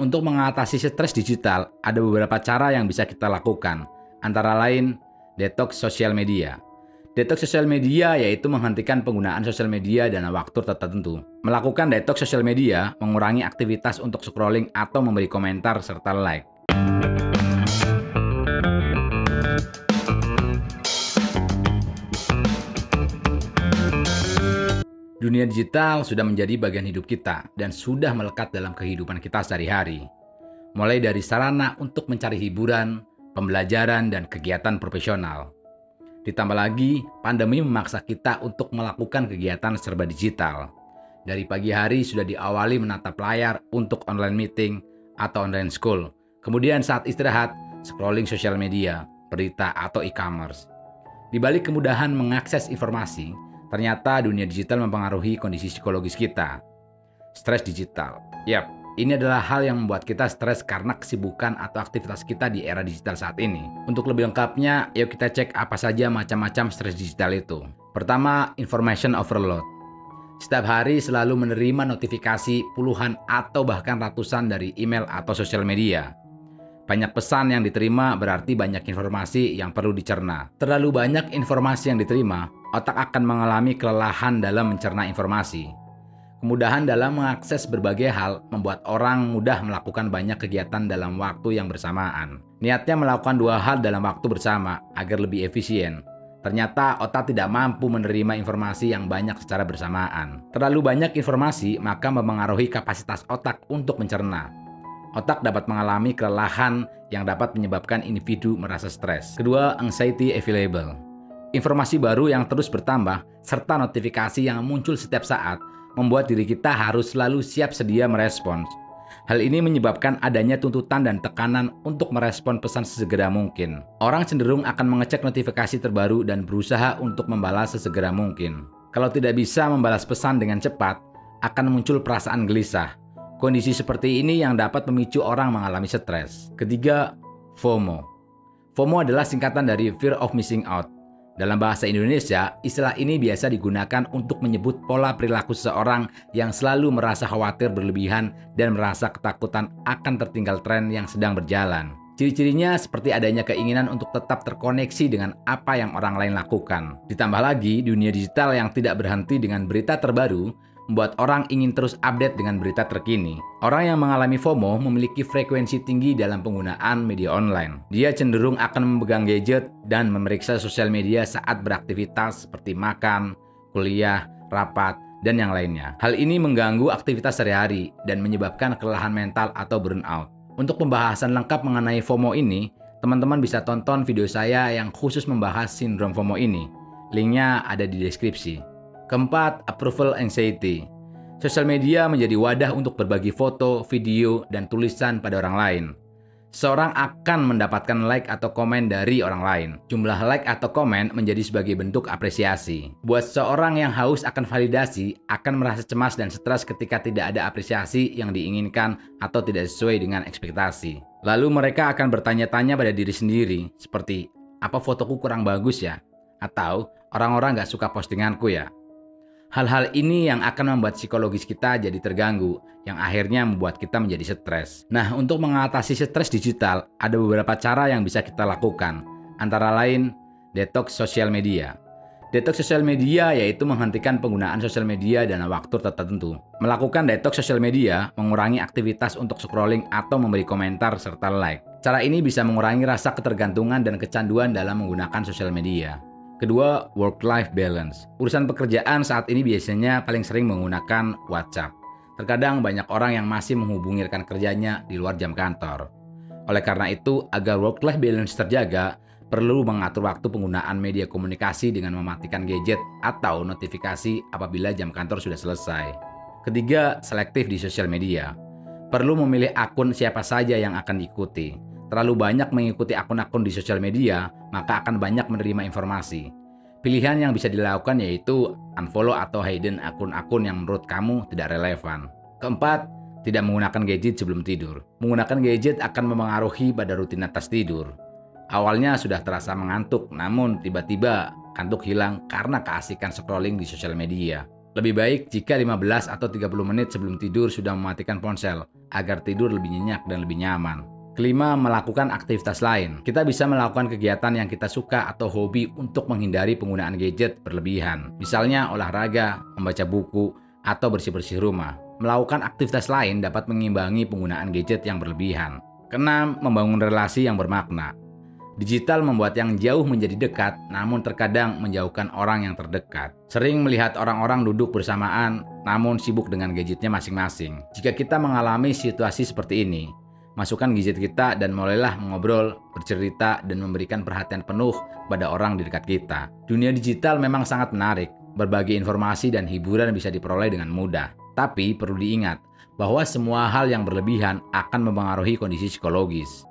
untuk mengatasi stres digital, ada beberapa cara yang bisa kita lakukan. Antara lain, detox sosial media. Detox sosial media yaitu menghentikan penggunaan sosial media dalam waktu tertentu. Melakukan detox sosial media mengurangi aktivitas untuk scrolling atau memberi komentar serta like. Dunia digital sudah menjadi bagian hidup kita dan sudah melekat dalam kehidupan kita sehari-hari. Mulai dari sarana untuk mencari hiburan, pembelajaran, dan kegiatan profesional. Ditambah lagi, pandemi memaksa kita untuk melakukan kegiatan serba digital. Dari pagi hari sudah diawali menatap layar untuk online meeting atau online school. Kemudian saat istirahat, scrolling sosial media, berita, atau e-commerce. Di balik kemudahan mengakses informasi, Ternyata dunia digital mempengaruhi kondisi psikologis kita. Stres digital. Yap, ini adalah hal yang membuat kita stres karena kesibukan atau aktivitas kita di era digital saat ini. Untuk lebih lengkapnya, yuk kita cek apa saja macam-macam stres digital itu. Pertama, information overload. Setiap hari selalu menerima notifikasi puluhan atau bahkan ratusan dari email atau sosial media. Banyak pesan yang diterima berarti banyak informasi yang perlu dicerna. Terlalu banyak informasi yang diterima, otak akan mengalami kelelahan dalam mencerna informasi. Kemudahan dalam mengakses berbagai hal membuat orang mudah melakukan banyak kegiatan dalam waktu yang bersamaan. Niatnya melakukan dua hal dalam waktu bersama agar lebih efisien. Ternyata otak tidak mampu menerima informasi yang banyak secara bersamaan. Terlalu banyak informasi maka mempengaruhi kapasitas otak untuk mencerna otak dapat mengalami kelelahan yang dapat menyebabkan individu merasa stres. Kedua, anxiety available. Informasi baru yang terus bertambah serta notifikasi yang muncul setiap saat membuat diri kita harus selalu siap sedia merespons. Hal ini menyebabkan adanya tuntutan dan tekanan untuk merespon pesan sesegera mungkin. Orang cenderung akan mengecek notifikasi terbaru dan berusaha untuk membalas sesegera mungkin. Kalau tidak bisa membalas pesan dengan cepat, akan muncul perasaan gelisah, Kondisi seperti ini yang dapat memicu orang mengalami stres. Ketiga, FOMO. FOMO adalah singkatan dari Fear of Missing Out. Dalam bahasa Indonesia, istilah ini biasa digunakan untuk menyebut pola perilaku seseorang yang selalu merasa khawatir berlebihan dan merasa ketakutan akan tertinggal tren yang sedang berjalan. Ciri-cirinya seperti adanya keinginan untuk tetap terkoneksi dengan apa yang orang lain lakukan. Ditambah lagi, dunia digital yang tidak berhenti dengan berita terbaru membuat orang ingin terus update dengan berita terkini. Orang yang mengalami FOMO memiliki frekuensi tinggi dalam penggunaan media online. Dia cenderung akan memegang gadget dan memeriksa sosial media saat beraktivitas seperti makan, kuliah, rapat, dan yang lainnya. Hal ini mengganggu aktivitas sehari-hari dan menyebabkan kelelahan mental atau burnout. Untuk pembahasan lengkap mengenai FOMO ini, teman-teman bisa tonton video saya yang khusus membahas sindrom FOMO ini. Linknya ada di deskripsi. Keempat, approval anxiety. Sosial media menjadi wadah untuk berbagi foto, video, dan tulisan pada orang lain. Seorang akan mendapatkan like atau komen dari orang lain. Jumlah like atau komen menjadi sebagai bentuk apresiasi. Buat seorang yang haus akan validasi, akan merasa cemas dan stres ketika tidak ada apresiasi yang diinginkan atau tidak sesuai dengan ekspektasi. Lalu mereka akan bertanya-tanya pada diri sendiri, seperti, apa fotoku kurang bagus ya? Atau, orang-orang gak suka postinganku ya? Hal-hal ini yang akan membuat psikologis kita jadi terganggu, yang akhirnya membuat kita menjadi stres. Nah, untuk mengatasi stres digital, ada beberapa cara yang bisa kita lakukan. Antara lain, detox sosial media. Detox sosial media yaitu menghentikan penggunaan sosial media dalam waktu tertentu. Melakukan detox sosial media mengurangi aktivitas untuk scrolling atau memberi komentar serta like. Cara ini bisa mengurangi rasa ketergantungan dan kecanduan dalam menggunakan sosial media. Kedua, work-life balance. Urusan pekerjaan saat ini biasanya paling sering menggunakan WhatsApp. Terkadang banyak orang yang masih menghubungi rekan kerjanya di luar jam kantor. Oleh karena itu, agar work-life balance terjaga, perlu mengatur waktu penggunaan media komunikasi dengan mematikan gadget atau notifikasi apabila jam kantor sudah selesai. Ketiga, selektif di sosial media. Perlu memilih akun siapa saja yang akan diikuti terlalu banyak mengikuti akun-akun di sosial media, maka akan banyak menerima informasi. Pilihan yang bisa dilakukan yaitu unfollow atau hidden akun-akun yang menurut kamu tidak relevan. Keempat, tidak menggunakan gadget sebelum tidur. Menggunakan gadget akan memengaruhi pada rutinitas tidur. Awalnya sudah terasa mengantuk, namun tiba-tiba kantuk hilang karena keasikan scrolling di sosial media. Lebih baik jika 15 atau 30 menit sebelum tidur sudah mematikan ponsel agar tidur lebih nyenyak dan lebih nyaman. Kelima, melakukan aktivitas lain. Kita bisa melakukan kegiatan yang kita suka atau hobi untuk menghindari penggunaan gadget berlebihan. Misalnya olahraga, membaca buku, atau bersih-bersih rumah. Melakukan aktivitas lain dapat mengimbangi penggunaan gadget yang berlebihan. Keenam, membangun relasi yang bermakna. Digital membuat yang jauh menjadi dekat, namun terkadang menjauhkan orang yang terdekat. Sering melihat orang-orang duduk bersamaan, namun sibuk dengan gadgetnya masing-masing. Jika kita mengalami situasi seperti ini, masukkan gadget kita dan mulailah mengobrol, bercerita, dan memberikan perhatian penuh pada orang di dekat kita. Dunia digital memang sangat menarik. Berbagai informasi dan hiburan bisa diperoleh dengan mudah. Tapi perlu diingat bahwa semua hal yang berlebihan akan mempengaruhi kondisi psikologis.